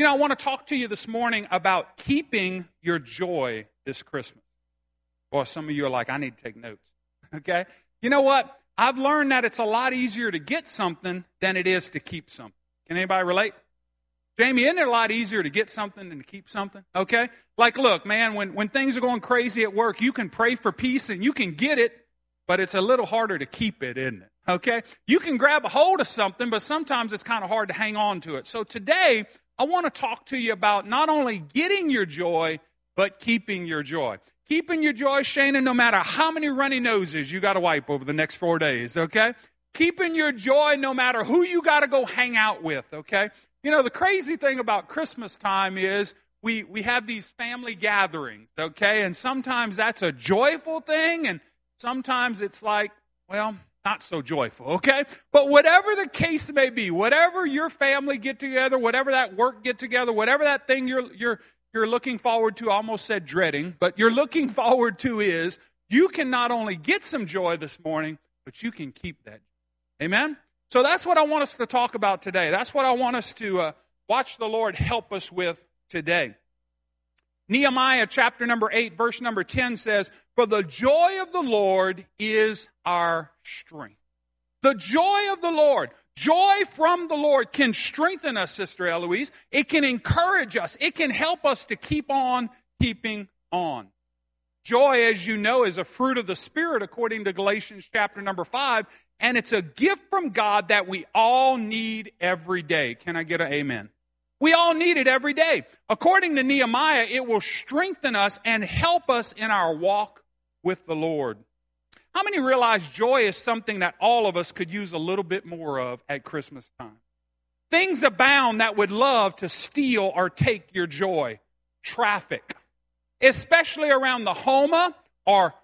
You know, I want to talk to you this morning about keeping your joy this Christmas. Well, some of you are like, I need to take notes. Okay? You know what? I've learned that it's a lot easier to get something than it is to keep something. Can anybody relate? Jamie, isn't it a lot easier to get something than to keep something? Okay? Like, look, man, when, when things are going crazy at work, you can pray for peace and you can get it, but it's a little harder to keep it, isn't it? Okay? You can grab a hold of something, but sometimes it's kind of hard to hang on to it. So today, I want to talk to you about not only getting your joy, but keeping your joy. Keeping your joy, Shana, no matter how many runny noses you got to wipe over the next four days, okay? Keeping your joy no matter who you got to go hang out with, okay? You know, the crazy thing about Christmas time is we, we have these family gatherings, okay? And sometimes that's a joyful thing, and sometimes it's like, well, not so joyful, okay? But whatever the case may be, whatever your family get together, whatever that work get together, whatever that thing you're, you're, you're looking forward to, I almost said dreading, but you're looking forward to is you can not only get some joy this morning, but you can keep that. Amen? So that's what I want us to talk about today. That's what I want us to uh, watch the Lord help us with today. Nehemiah chapter number 8, verse number 10 says, For the joy of the Lord is our strength. The joy of the Lord, joy from the Lord can strengthen us, Sister Eloise. It can encourage us. It can help us to keep on keeping on. Joy, as you know, is a fruit of the Spirit according to Galatians chapter number 5, and it's a gift from God that we all need every day. Can I get an amen? We all need it every day. According to Nehemiah, it will strengthen us and help us in our walk with the Lord. How many realize joy is something that all of us could use a little bit more of at Christmas time? Things abound that would love to steal or take your joy. Traffic, especially around the Houma or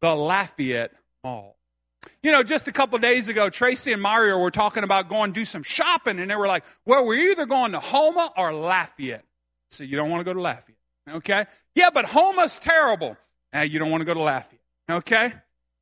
the Lafayette Mall. You know, just a couple days ago, Tracy and Mario were talking about going do some shopping, and they were like, well, we're either going to Houma or Lafayette. So you don't want to go to Lafayette, okay? Yeah, but Houma's terrible. Now you don't want to go to Lafayette, okay?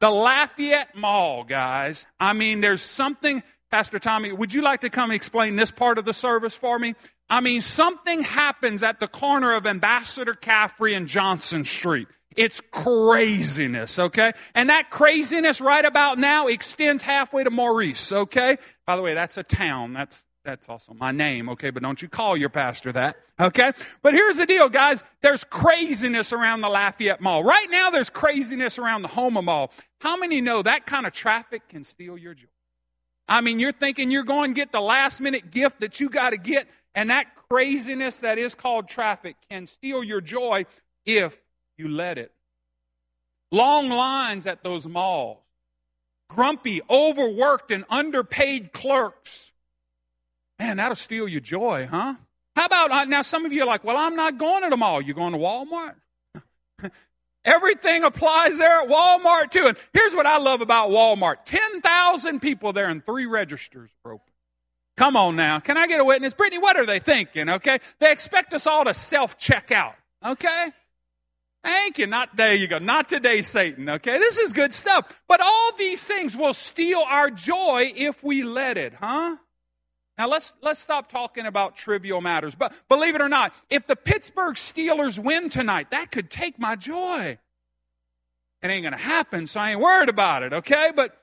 The Lafayette Mall, guys. I mean, there's something, Pastor Tommy, would you like to come explain this part of the service for me? I mean, something happens at the corner of Ambassador Caffrey and Johnson Street. It's craziness, okay? And that craziness right about now extends halfway to Maurice, okay? By the way, that's a town. That's that's also my name, okay? But don't you call your pastor that, okay? But here's the deal, guys. There's craziness around the Lafayette Mall. Right now, there's craziness around the Houma Mall. How many know that kind of traffic can steal your joy? I mean, you're thinking you're going to get the last minute gift that you got to get, and that craziness that is called traffic can steal your joy if you let it. Long lines at those malls, grumpy, overworked, and underpaid clerks. Man, that'll steal your joy, huh? How about uh, now? Some of you are like, well, I'm not going to the mall. You going to Walmart? Everything applies there at Walmart too. And here's what I love about Walmart 10,000 people there and three registers are open. Come on now. Can I get a witness? Brittany, what are they thinking? Okay. They expect us all to self check out. Okay. Thank you. Not there you go. Not today, Satan. Okay. This is good stuff. But all these things will steal our joy if we let it, huh? Now let's let's stop talking about trivial matters. But believe it or not, if the Pittsburgh Steelers win tonight, that could take my joy. It ain't gonna happen, so I ain't worried about it, okay? But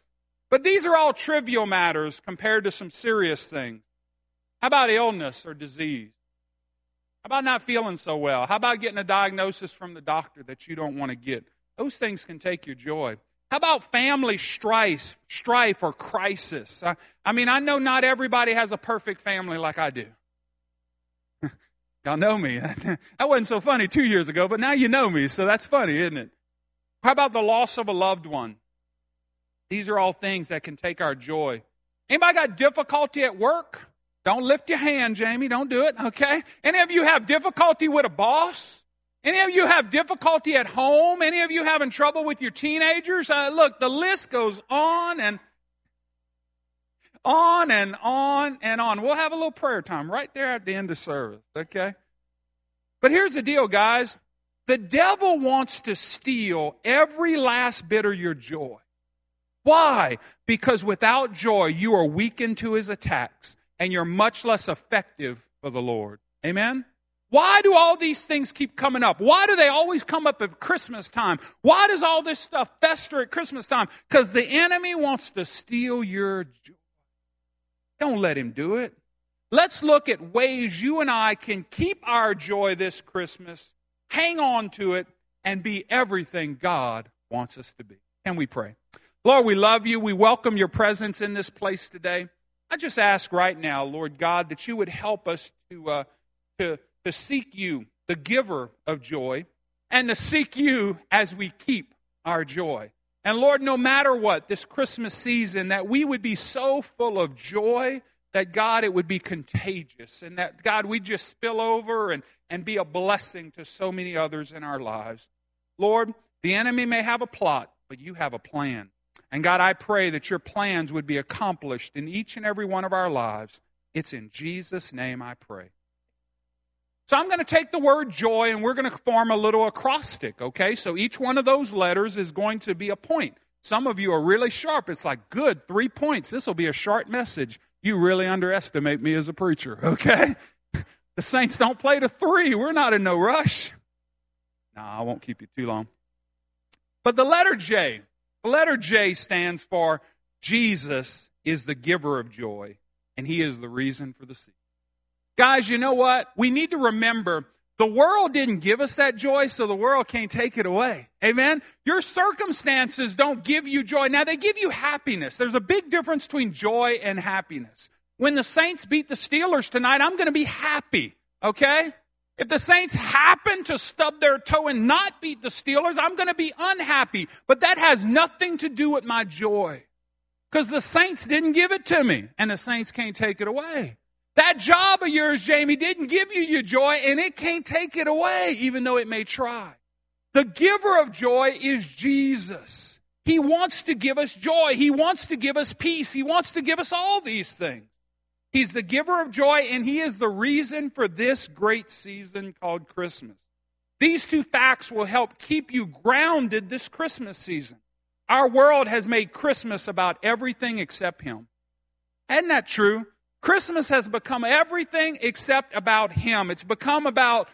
but these are all trivial matters compared to some serious things. How about illness or disease? How about not feeling so well? How about getting a diagnosis from the doctor that you don't want to get? Those things can take your joy. How about family strife, strife or crisis? I, I mean, I know not everybody has a perfect family like I do. Y'all know me. that wasn't so funny two years ago, but now you know me, so that's funny, isn't it? How about the loss of a loved one? These are all things that can take our joy. Anybody got difficulty at work? Don't lift your hand, Jamie. Don't do it, okay? Any of you have difficulty with a boss? Any of you have difficulty at home? Any of you having trouble with your teenagers? Uh, look, the list goes on and on and on and on. We'll have a little prayer time right there at the end of service, okay? But here's the deal, guys. The devil wants to steal every last bit of your joy. Why? Because without joy, you are weakened to his attacks and you're much less effective for the Lord. Amen? Why do all these things keep coming up? Why do they always come up at Christmas time? Why does all this stuff fester at Christmas time? Because the enemy wants to steal your joy. Don't let him do it. Let's look at ways you and I can keep our joy this Christmas, hang on to it, and be everything God wants us to be. Can we pray? Lord, we love you. We welcome your presence in this place today. I just ask right now, Lord God, that you would help us to, uh, to to seek you, the giver of joy, and to seek you as we keep our joy. And Lord, no matter what, this Christmas season, that we would be so full of joy that God, it would be contagious, and that God, we just spill over and, and be a blessing to so many others in our lives. Lord, the enemy may have a plot, but you have a plan. And God, I pray that your plans would be accomplished in each and every one of our lives. It's in Jesus' name I pray. So I'm going to take the word joy and we're going to form a little acrostic, okay? So each one of those letters is going to be a point. Some of you are really sharp. It's like, good, three points. This will be a short message. You really underestimate me as a preacher, okay? The saints don't play to three. We're not in no rush. No, I won't keep you too long. But the letter J, the letter J stands for Jesus is the giver of joy, and he is the reason for the season. Guys, you know what? We need to remember the world didn't give us that joy, so the world can't take it away. Amen? Your circumstances don't give you joy. Now, they give you happiness. There's a big difference between joy and happiness. When the Saints beat the Steelers tonight, I'm going to be happy, okay? If the Saints happen to stub their toe and not beat the Steelers, I'm going to be unhappy. But that has nothing to do with my joy. Because the Saints didn't give it to me, and the Saints can't take it away. That job of yours, Jamie, didn't give you your joy, and it can't take it away, even though it may try. The giver of joy is Jesus. He wants to give us joy. He wants to give us peace. He wants to give us all these things. He's the giver of joy, and He is the reason for this great season called Christmas. These two facts will help keep you grounded this Christmas season. Our world has made Christmas about everything except Him. Isn't that true? Christmas has become everything except about Him. It's become about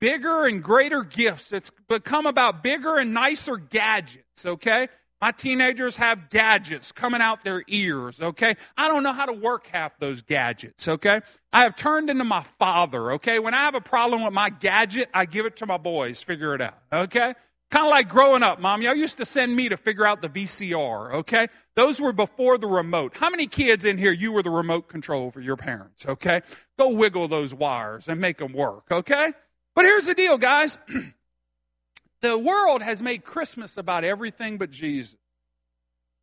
bigger and greater gifts. It's become about bigger and nicer gadgets, okay? My teenagers have gadgets coming out their ears, okay? I don't know how to work half those gadgets, okay? I have turned into my father, okay? When I have a problem with my gadget, I give it to my boys, figure it out, okay? Kind of like growing up, mom. Y'all used to send me to figure out the VCR, okay? Those were before the remote. How many kids in here, you were the remote control for your parents, okay? Go wiggle those wires and make them work, okay? But here's the deal, guys. the world has made Christmas about everything but Jesus.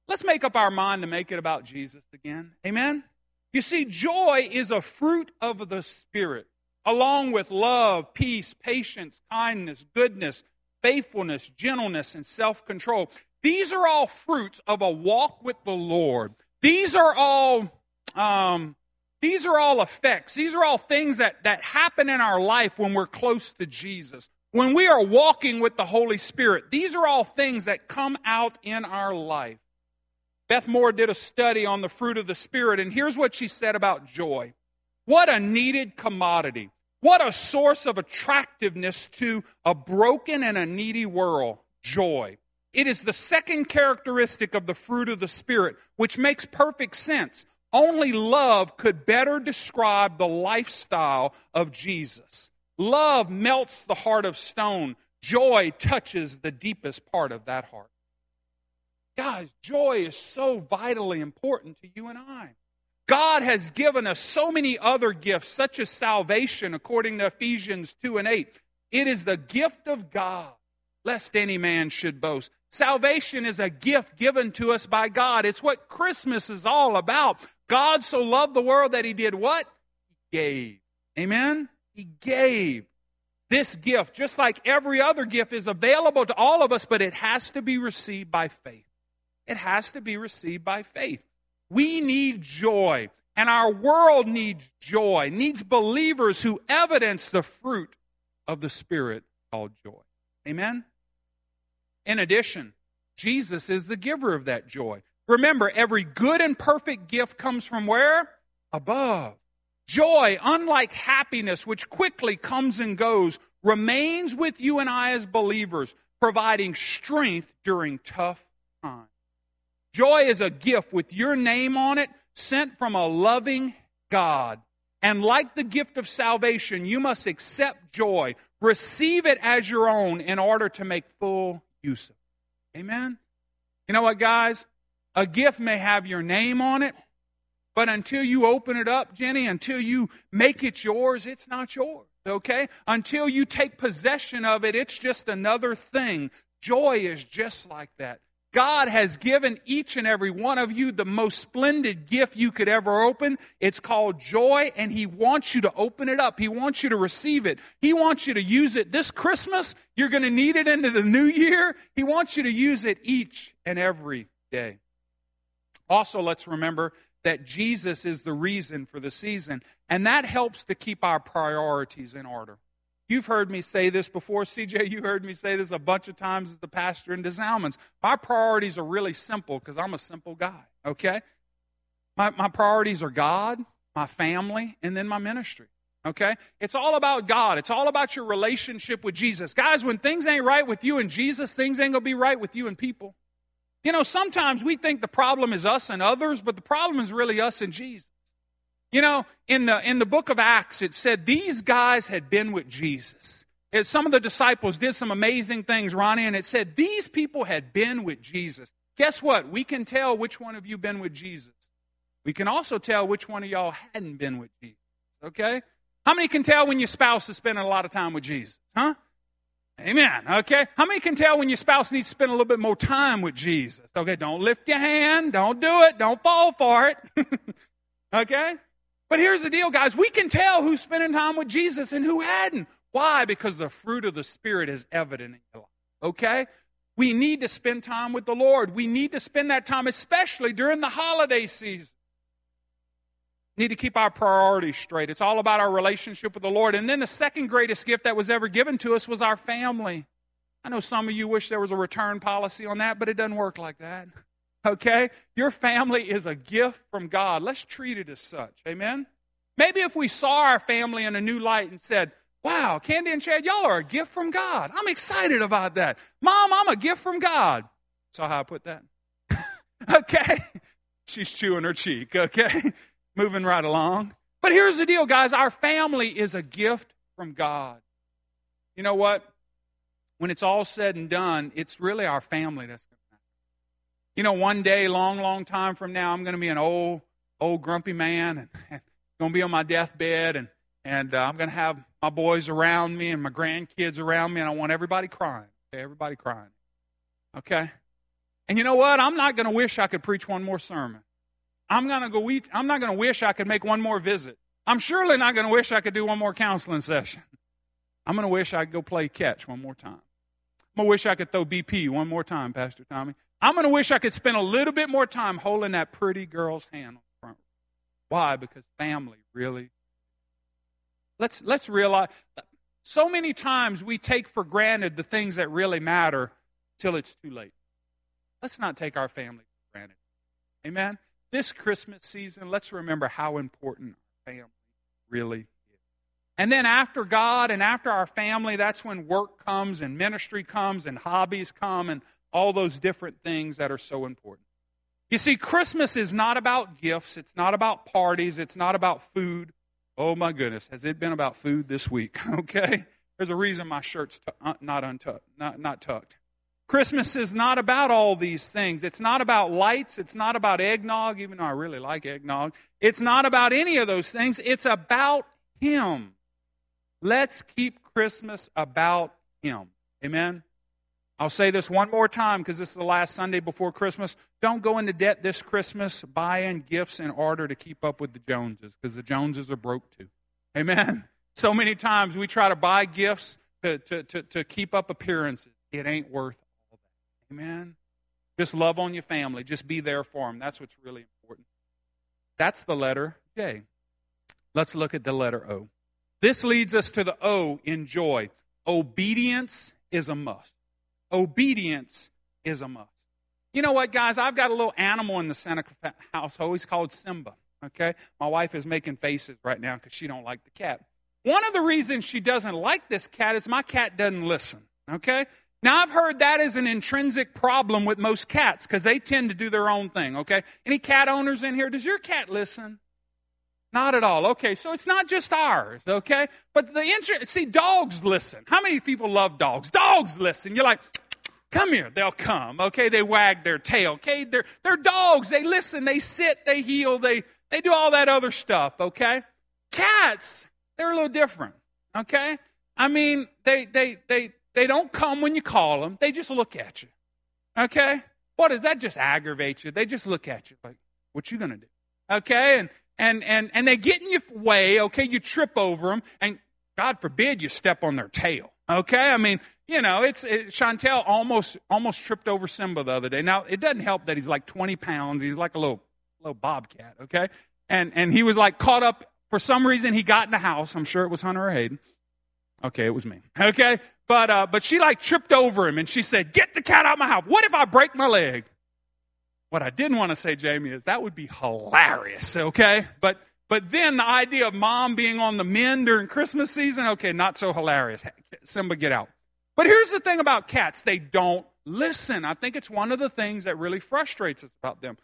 Let's make up our mind to make it about Jesus again. Amen? You see, joy is a fruit of the Spirit, along with love, peace, patience, kindness, goodness faithfulness, gentleness, and self control. These are all fruits of a walk with the Lord. These are all. Um, these are all effects. These are all things that, that happen in our life when we're close to Jesus. When we are walking with the Holy Spirit, these are all things that come out in our life. Beth Moore did a study on the fruit of the Spirit, and here's what she said about joy. What a needed commodity. What a source of attractiveness to a broken and a needy world joy. It is the second characteristic of the fruit of the Spirit, which makes perfect sense. Only love could better describe the lifestyle of Jesus. Love melts the heart of stone, joy touches the deepest part of that heart. Guys, joy is so vitally important to you and I. God has given us so many other gifts, such as salvation, according to Ephesians 2 and 8. It is the gift of God, lest any man should boast. Salvation is a gift given to us by God. It's what Christmas is all about. God so loved the world that he did what? He gave. Amen? He gave. This gift, just like every other gift, is available to all of us, but it has to be received by faith. It has to be received by faith. We need joy, and our world needs joy, needs believers who evidence the fruit of the Spirit called joy. Amen? In addition, Jesus is the giver of that joy. Remember, every good and perfect gift comes from where? Above. Joy, unlike happiness, which quickly comes and goes, remains with you and I as believers, providing strength during tough times. Joy is a gift with your name on it, sent from a loving God. And like the gift of salvation, you must accept joy, receive it as your own in order to make full use of it. Amen? You know what, guys? A gift may have your name on it, but until you open it up, Jenny, until you make it yours, it's not yours. Okay? Until you take possession of it, it's just another thing. Joy is just like that. God has given each and every one of you the most splendid gift you could ever open. It's called joy, and He wants you to open it up. He wants you to receive it. He wants you to use it this Christmas. You're going to need it into the new year. He wants you to use it each and every day. Also, let's remember that Jesus is the reason for the season, and that helps to keep our priorities in order. You've heard me say this before, CJ. You heard me say this a bunch of times as the pastor in Allemands. My priorities are really simple because I'm a simple guy, okay? My, my priorities are God, my family, and then my ministry, okay? It's all about God. It's all about your relationship with Jesus. Guys, when things ain't right with you and Jesus, things ain't going to be right with you and people. You know, sometimes we think the problem is us and others, but the problem is really us and Jesus. You know, in the, in the book of Acts, it said these guys had been with Jesus. It, some of the disciples did some amazing things, Ronnie, and it said these people had been with Jesus. Guess what? We can tell which one of you been with Jesus. We can also tell which one of y'all hadn't been with Jesus. Okay? How many can tell when your spouse is spending a lot of time with Jesus? Huh? Amen. Okay? How many can tell when your spouse needs to spend a little bit more time with Jesus? Okay, don't lift your hand. Don't do it. Don't fall for it. okay? But here's the deal, guys. We can tell who's spending time with Jesus and who hadn't. Why? Because the fruit of the Spirit is evident in your life. Okay? We need to spend time with the Lord. We need to spend that time, especially during the holiday season. Need to keep our priorities straight. It's all about our relationship with the Lord. And then the second greatest gift that was ever given to us was our family. I know some of you wish there was a return policy on that, but it doesn't work like that. Okay? Your family is a gift from God. Let's treat it as such. Amen? Maybe if we saw our family in a new light and said, Wow, Candy and Chad, y'all are a gift from God. I'm excited about that. Mom, I'm a gift from God. Saw how I put that? okay? She's chewing her cheek, okay? Moving right along. But here's the deal, guys our family is a gift from God. You know what? When it's all said and done, it's really our family that's going to matter. you know, one day, long, long time from now, I'm going to be an old, old grumpy man and, and going to be on my deathbed and, and uh, I'm going to have my boys around me and my grandkids around me and I want everybody crying. Okay, everybody crying. Okay? And you know what? I'm not going to wish I could preach one more sermon. I'm going to go eat, I'm not going to wish I could make one more visit. I'm surely not going to wish I could do one more counseling session. I'm going to wish I could go play catch one more time. I'm going to wish I could throw BP one more time, Pastor Tommy. I'm going to wish I could spend a little bit more time holding that pretty girl's hand on the front. Why? Because family really. Let's, let's realize so many times we take for granted the things that really matter till it's too late. Let's not take our family for granted. Amen? This Christmas season, let's remember how important our family really is. And then after God and after our family, that's when work comes and ministry comes and hobbies come and all those different things that are so important. You see, Christmas is not about gifts, it's not about parties, it's not about food. Oh my goodness, has it been about food this week? Okay? There's a reason my shirt's t- uh, not untucked, not, not tucked. Christmas is not about all these things. It's not about lights. It's not about eggnog, even though I really like eggnog. It's not about any of those things. It's about Him. Let's keep Christmas about Him. Amen? I'll say this one more time because this is the last Sunday before Christmas. Don't go into debt this Christmas buying gifts in order to keep up with the Joneses because the Joneses are broke too. Amen. So many times we try to buy gifts to, to, to, to keep up appearances. It ain't worth. Amen. Just love on your family. Just be there for them. That's what's really important. That's the letter J. Let's look at the letter O. This leads us to the O in joy. Obedience is a must obedience is a must. You know what, guys? I've got a little animal in the Seneca household. He's called Simba. Okay? My wife is making faces right now because she don't like the cat. One of the reasons she doesn't like this cat is my cat doesn't listen. Okay? Now, I've heard that is an intrinsic problem with most cats because they tend to do their own thing, okay? Any cat owners in here? Does your cat listen? Not at all. Okay, so it's not just ours, okay? But the interest, see, dogs listen. How many people love dogs? Dogs listen. You're like, come here. They'll come, okay? They wag their tail, okay? They're, they're dogs. They listen, they sit, they heel, they, they do all that other stuff, okay? Cats, they're a little different, okay? I mean, they, they, they, they don't come when you call them, they just look at you. Okay? What does that just aggravate you? They just look at you like, what you gonna do? Okay? And and and and they get in your way, okay, you trip over them, and God forbid you step on their tail. Okay? I mean, you know, it's it, Chantel almost almost tripped over Simba the other day. Now it doesn't help that he's like 20 pounds. He's like a little little bobcat. Okay, and and he was like caught up for some reason. He got in the house. I'm sure it was Hunter or Hayden. Okay, it was me. Okay, but uh, but she like tripped over him and she said, "Get the cat out of my house." What if I break my leg? What I didn't want to say, Jamie, is that would be hilarious. Okay, but but then the idea of mom being on the mend during Christmas season, okay, not so hilarious. Simba, get out. But here's the thing about cats: they don't listen. I think it's one of the things that really frustrates us about them.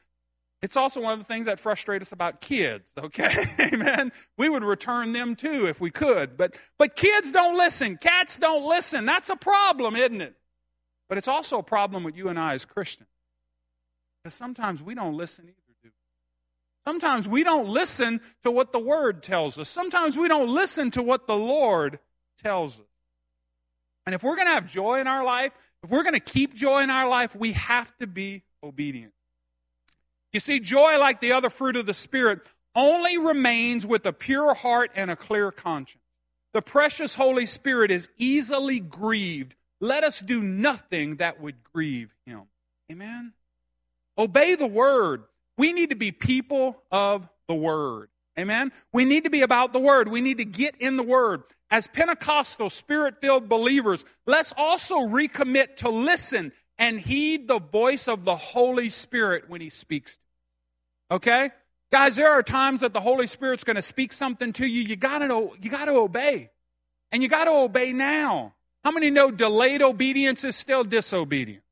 It's also one of the things that frustrate us about kids, okay? Amen. We would return them too if we could. But but kids don't listen. Cats don't listen. That's a problem, isn't it? But it's also a problem with you and I as Christians. Because sometimes we don't listen either, do we? Sometimes we don't listen to what the Word tells us. Sometimes we don't listen to what the Lord tells us. And if we're going to have joy in our life, if we're going to keep joy in our life, we have to be obedient. You see, joy, like the other fruit of the Spirit, only remains with a pure heart and a clear conscience. The precious Holy Spirit is easily grieved. Let us do nothing that would grieve him. Amen? Obey the word. We need to be people of the word. Amen? We need to be about the word. We need to get in the word. As Pentecostal, spirit filled believers, let's also recommit to listen and heed the voice of the Holy Spirit when He speaks. Okay? Guys, there are times that the Holy Spirit's going to speak something to you. You got to you got to obey. And you got to obey now. How many know delayed obedience is still disobedience?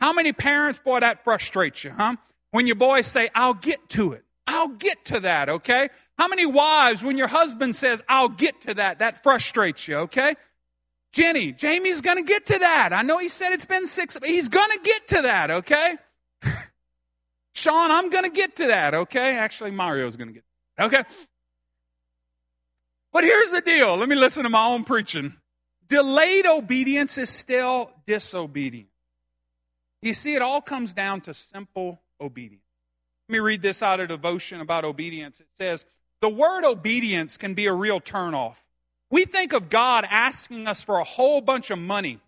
How many parents, boy, that frustrates you, huh? When your boys say, I'll get to it. I'll get to that, okay? How many wives, when your husband says, I'll get to that, that frustrates you, okay? Jenny, Jamie's going to get to that. I know he said it's been six, he's going to get to that, okay? Sean, I'm going to get to that, okay? Actually, Mario's going to get Okay? But here's the deal. Let me listen to my own preaching. Delayed obedience is still disobedience. You see, it all comes down to simple obedience. Let me read this out of devotion about obedience. It says, The word obedience can be a real turnoff. We think of God asking us for a whole bunch of money,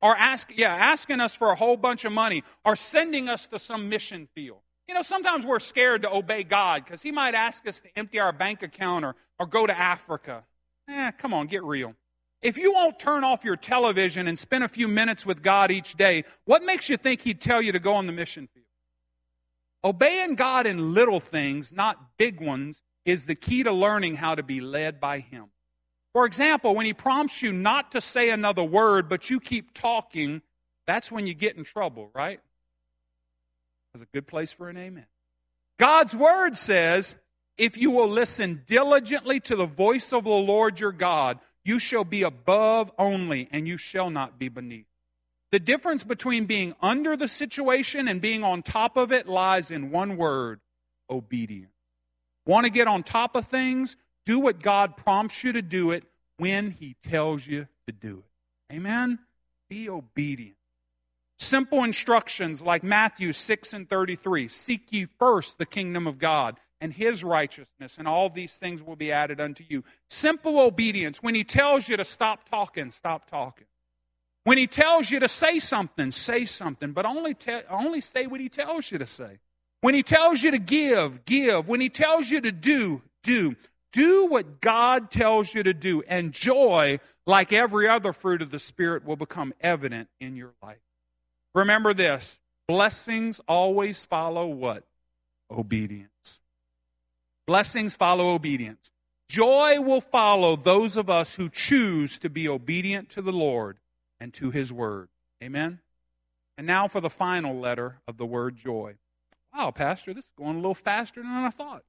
or ask, yeah, asking us for a whole bunch of money, or sending us to some mission field. You know, sometimes we're scared to obey God because He might ask us to empty our bank account or, or go to Africa. Eh, come on, get real. If you won't turn off your television and spend a few minutes with God each day, what makes you think He'd tell you to go on the mission field? Obeying God in little things, not big ones, is the key to learning how to be led by Him. For example, when he prompts you not to say another word, but you keep talking, that's when you get in trouble, right? That's a good place for an amen. God's word says, if you will listen diligently to the voice of the Lord your God, you shall be above only, and you shall not be beneath. The difference between being under the situation and being on top of it lies in one word obedience. Want to get on top of things? Do what God prompts you to do it when He tells you to do it. Amen? Be obedient. Simple instructions like Matthew 6 and 33 Seek ye first the kingdom of God and his righteousness, and all these things will be added unto you. Simple obedience. When he tells you to stop talking, stop talking. When he tells you to say something, say something, but only, te- only say what he tells you to say. When he tells you to give, give. When he tells you to do, do. Do what God tells you to do, and joy, like every other fruit of the Spirit, will become evident in your life. Remember this blessings always follow what? Obedience. Blessings follow obedience. Joy will follow those of us who choose to be obedient to the Lord and to his word. Amen? And now for the final letter of the word joy. Wow, Pastor, this is going a little faster than I thought.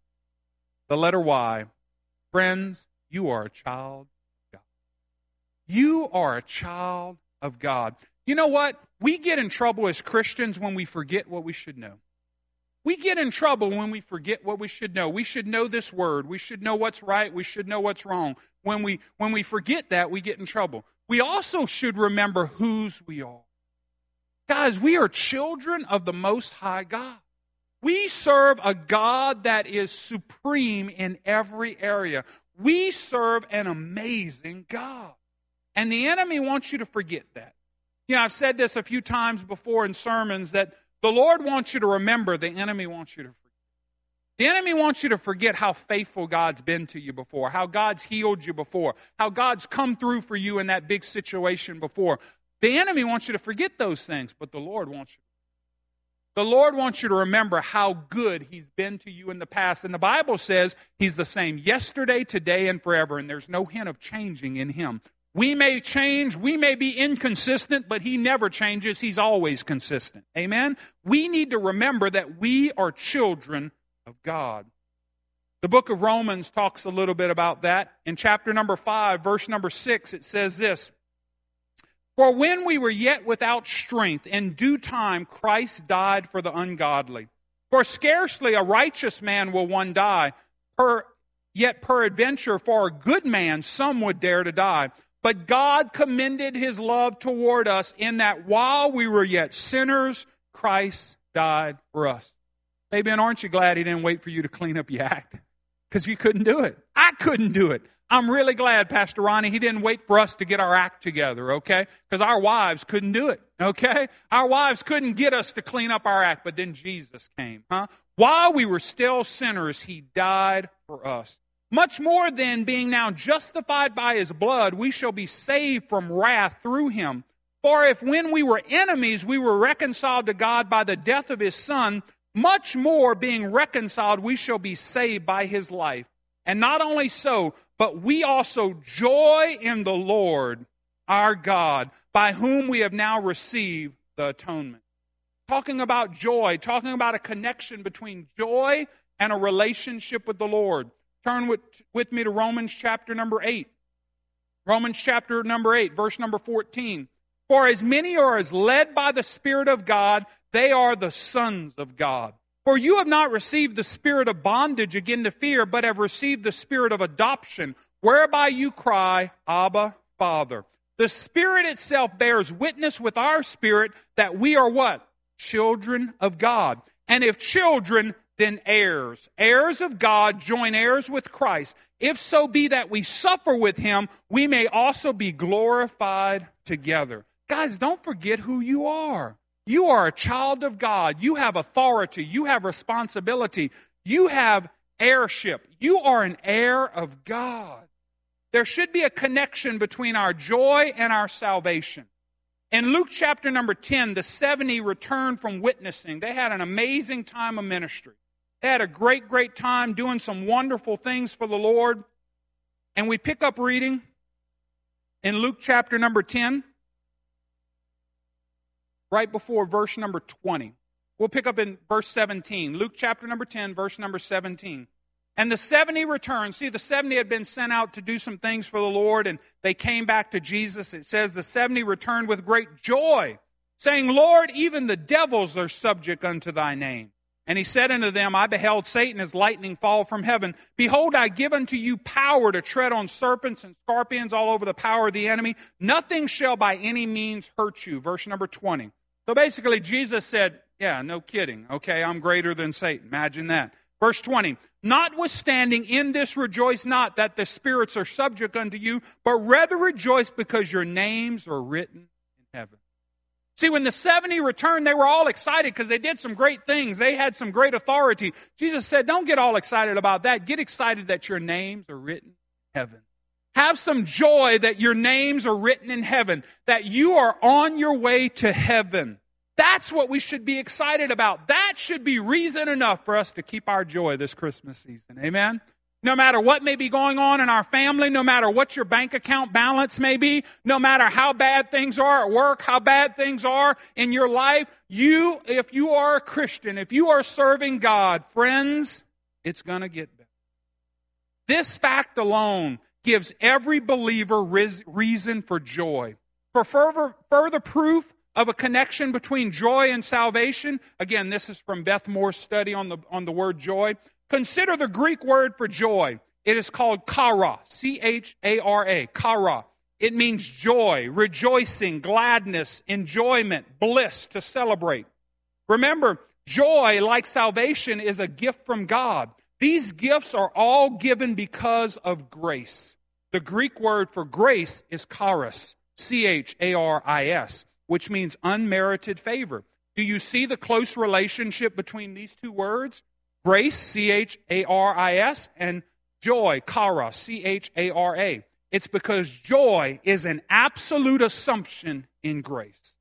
The letter Y. Friends, you are a child of God. You are a child of God. You know what? We get in trouble as Christians when we forget what we should know. We get in trouble when we forget what we should know. We should know this word. We should know what's right. We should know what's wrong. When we, when we forget that, we get in trouble. We also should remember whose we are. Guys, we are children of the Most High God. We serve a God that is supreme in every area. We serve an amazing God. And the enemy wants you to forget that. You know, I've said this a few times before in sermons that the Lord wants you to remember, the enemy wants you to forget. The enemy wants you to forget how faithful God's been to you before, how God's healed you before, how God's come through for you in that big situation before. The enemy wants you to forget those things, but the Lord wants you. The Lord wants you to remember how good He's been to you in the past. And the Bible says He's the same yesterday, today, and forever, and there's no hint of changing in Him. We may change, we may be inconsistent, but He never changes. He's always consistent. Amen? We need to remember that we are children of God. The book of Romans talks a little bit about that. In chapter number 5, verse number 6, it says this For when we were yet without strength, in due time Christ died for the ungodly. For scarcely a righteous man will one die, per, yet peradventure for a good man some would dare to die. But God commended his love toward us in that while we were yet sinners, Christ died for us. Hey, Ben, aren't you glad he didn't wait for you to clean up your act? Because you couldn't do it. I couldn't do it. I'm really glad, Pastor Ronnie, he didn't wait for us to get our act together, okay? Because our wives couldn't do it, okay? Our wives couldn't get us to clean up our act, but then Jesus came, huh? While we were still sinners, he died for us. Much more than being now justified by his blood, we shall be saved from wrath through him. For if when we were enemies, we were reconciled to God by the death of his Son, much more being reconciled, we shall be saved by his life. And not only so, but we also joy in the Lord our God, by whom we have now received the atonement. Talking about joy, talking about a connection between joy and a relationship with the Lord. Turn with, with me to Romans chapter number 8. Romans chapter number 8, verse number 14. For as many are as led by the Spirit of God, they are the sons of God. For you have not received the spirit of bondage again to fear, but have received the spirit of adoption, whereby you cry, Abba, Father. The Spirit itself bears witness with our spirit that we are what? Children of God. And if children, then heirs. Heirs of God join heirs with Christ. If so be that we suffer with him, we may also be glorified together. Guys, don't forget who you are. You are a child of God. You have authority. You have responsibility. You have heirship. You are an heir of God. There should be a connection between our joy and our salvation. In Luke chapter number 10, the 70 returned from witnessing. They had an amazing time of ministry. They had a great, great time doing some wonderful things for the Lord. And we pick up reading in Luke chapter number 10, right before verse number 20. We'll pick up in verse 17. Luke chapter number 10, verse number 17. And the 70 returned. See, the 70 had been sent out to do some things for the Lord, and they came back to Jesus. It says the 70 returned with great joy, saying, Lord, even the devils are subject unto thy name. And he said unto them, I beheld Satan as lightning fall from heaven. Behold, I give unto you power to tread on serpents and scorpions all over the power of the enemy. Nothing shall by any means hurt you. Verse number 20. So basically, Jesus said, Yeah, no kidding. Okay, I'm greater than Satan. Imagine that. Verse 20. Notwithstanding, in this rejoice not that the spirits are subject unto you, but rather rejoice because your names are written in heaven. See, when the 70 returned, they were all excited because they did some great things. They had some great authority. Jesus said, Don't get all excited about that. Get excited that your names are written in heaven. Have some joy that your names are written in heaven, that you are on your way to heaven. That's what we should be excited about. That should be reason enough for us to keep our joy this Christmas season. Amen? No matter what may be going on in our family, no matter what your bank account balance may be, no matter how bad things are at work, how bad things are in your life, you, if you are a Christian, if you are serving God, friends, it's going to get better. This fact alone gives every believer reason for joy. For further, further proof of a connection between joy and salvation, again, this is from Beth Moore's study on the, on the word joy. Consider the Greek word for joy. It is called chara, C H A R A, chara. It means joy, rejoicing, gladness, enjoyment, bliss, to celebrate. Remember, joy, like salvation, is a gift from God. These gifts are all given because of grace. The Greek word for grace is charis, C H A R I S, which means unmerited favor. Do you see the close relationship between these two words? Grace, C H A R I S, and joy, chara, C H A R A. It's because joy is an absolute assumption in grace.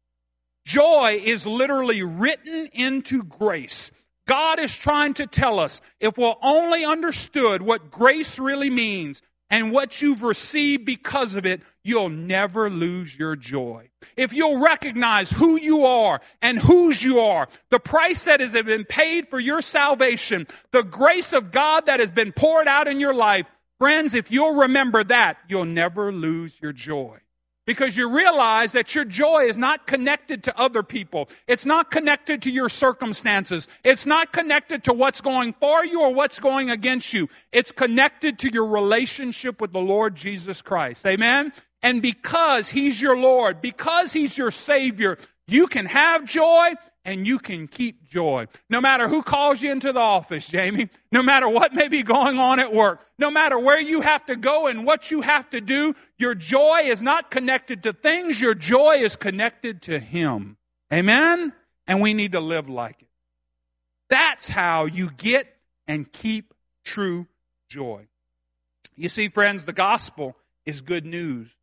Joy is literally written into grace. God is trying to tell us if we'll only understood what grace really means, and what you've received because of it, you'll never lose your joy. If you'll recognize who you are and whose you are, the price that has been paid for your salvation, the grace of God that has been poured out in your life, friends, if you'll remember that, you'll never lose your joy because you realize that your joy is not connected to other people. It's not connected to your circumstances. It's not connected to what's going for you or what's going against you. It's connected to your relationship with the Lord Jesus Christ. Amen? And because He's your Lord, because He's your Savior, you can have joy and you can keep joy. No matter who calls you into the office, Jamie, no matter what may be going on at work, no matter where you have to go and what you have to do, your joy is not connected to things, your joy is connected to Him. Amen? And we need to live like it. That's how you get and keep true joy. You see, friends, the gospel is good news.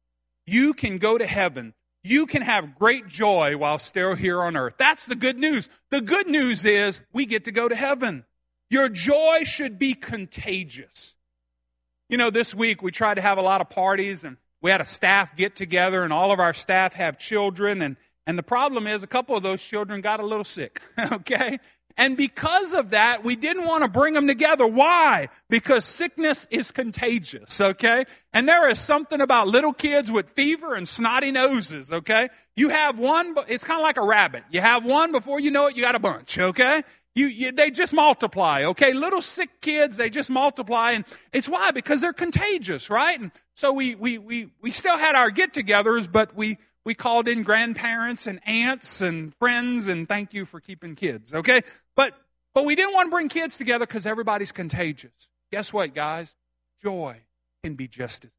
You can go to heaven you can have great joy while still here on earth. That's the good news. The good news is we get to go to heaven. Your joy should be contagious. You know, this week we tried to have a lot of parties and we had a staff get together and all of our staff have children and and the problem is a couple of those children got a little sick, okay? And because of that, we didn't want to bring them together. Why? Because sickness is contagious, okay? And there is something about little kids with fever and snotty noses, okay? You have one, but it's kind of like a rabbit. You have one, before you know it, you got a bunch, okay? You, you, they just multiply, okay? Little sick kids, they just multiply. And it's why? Because they're contagious, right? And so we, we, we, we still had our get togethers, but we, we called in grandparents and aunts and friends and thank you for keeping kids, okay? But but we didn't want to bring kids together because everybody's contagious. Guess what, guys? Joy can be just as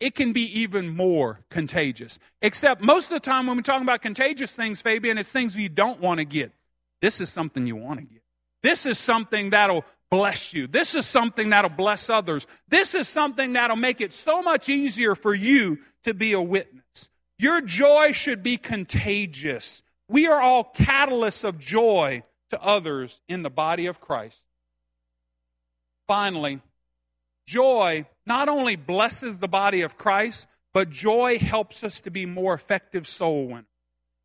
it can be even more contagious. Except most of the time when we're talking about contagious things, Fabian, it's things you don't want to get. This is something you want to get. This is something that'll bless you. This is something that'll bless others. This is something that'll make it so much easier for you to be a witness. Your joy should be contagious. We are all catalysts of joy to others in the body of Christ. Finally, joy not only blesses the body of Christ, but joy helps us to be more effective soul winners.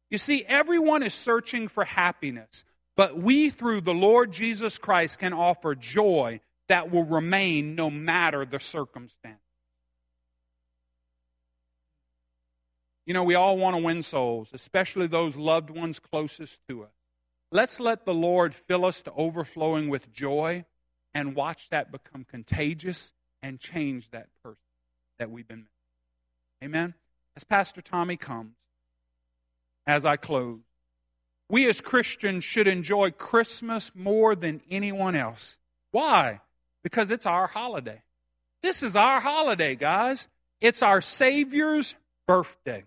You see, everyone is searching for happiness, but we, through the Lord Jesus Christ, can offer joy that will remain no matter the circumstance. You know, we all want to win souls, especially those loved ones closest to us. Let's let the Lord fill us to overflowing with joy and watch that become contagious and change that person that we've been. Amen. As Pastor Tommy comes, as I close, we as Christians should enjoy Christmas more than anyone else. Why? Because it's our holiday. This is our holiday, guys. It's our Savior's birthday.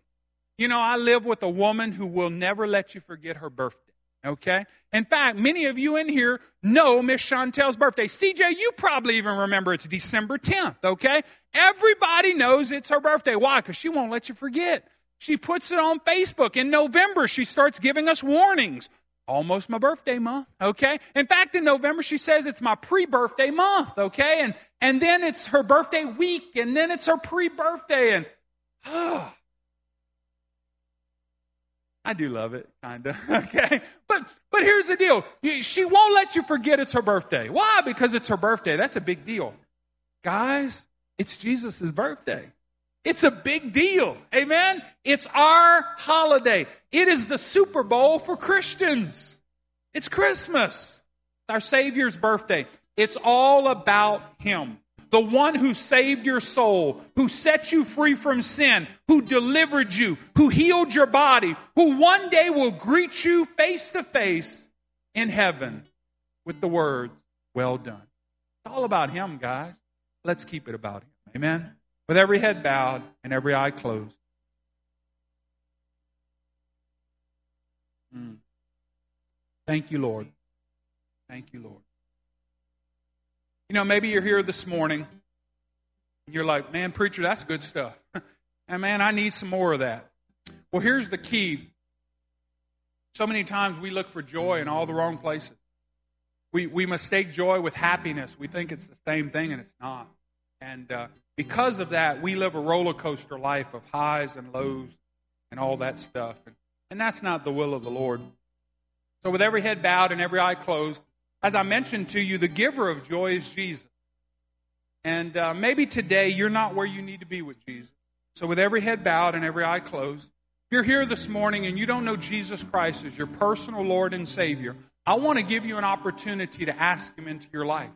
You know, I live with a woman who will never let you forget her birthday. Okay? In fact, many of you in here know Miss Chantel's birthday. CJ, you probably even remember it's December 10th, okay? Everybody knows it's her birthday. Why? Because she won't let you forget. She puts it on Facebook. In November, she starts giving us warnings. Almost my birthday month, okay? In fact, in November, she says it's my pre birthday month, okay? And, and then it's her birthday week, and then it's her pre birthday. And, oh, I do love it, kind of. Okay, but but here's the deal: she won't let you forget it's her birthday. Why? Because it's her birthday. That's a big deal, guys. It's Jesus' birthday. It's a big deal. Amen? It's our holiday. It is the Super Bowl for Christians. It's Christmas. Our Savior's birthday. It's all about Him the one who saved your soul, who set you free from sin, who delivered you, who healed your body, who one day will greet you face to face in heaven with the words, Well done. It's all about Him, guys. Let's keep it about Him. Amen. With every head bowed and every eye closed. Mm. Thank you, Lord. Thank you, Lord. You know, maybe you're here this morning and you're like, man, preacher, that's good stuff. and man, I need some more of that. Well, here's the key. So many times we look for joy in all the wrong places. We, we mistake joy with happiness. We think it's the same thing, and it's not. And uh, because of that, we live a roller coaster life of highs and lows and all that stuff. And, and that's not the will of the Lord. So, with every head bowed and every eye closed, as I mentioned to you, the giver of joy is Jesus. And uh, maybe today you're not where you need to be with Jesus. So, with every head bowed and every eye closed, you're here this morning and you don't know Jesus Christ as your personal Lord and Savior, I want to give you an opportunity to ask Him into your life.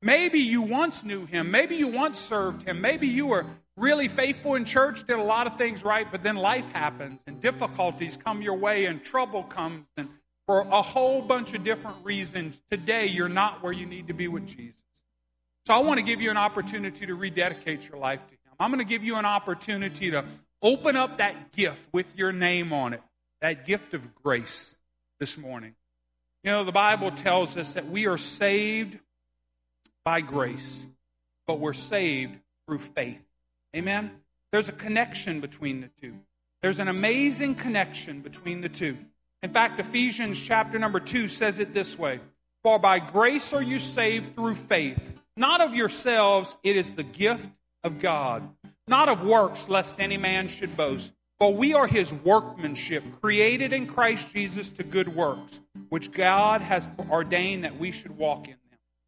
Maybe you once knew Him. Maybe you once served Him. Maybe you were really faithful in church, did a lot of things right, but then life happens and difficulties come your way and trouble comes and for a whole bunch of different reasons, today you're not where you need to be with Jesus. So I want to give you an opportunity to rededicate your life to Him. I'm going to give you an opportunity to open up that gift with your name on it, that gift of grace this morning. You know, the Bible tells us that we are saved by grace, but we're saved through faith. Amen? There's a connection between the two. There's an amazing connection between the two. In fact, Ephesians chapter number 2 says it this way For by grace are you saved through faith, not of yourselves, it is the gift of God, not of works, lest any man should boast. For we are his workmanship, created in Christ Jesus to good works, which God has ordained that we should walk in.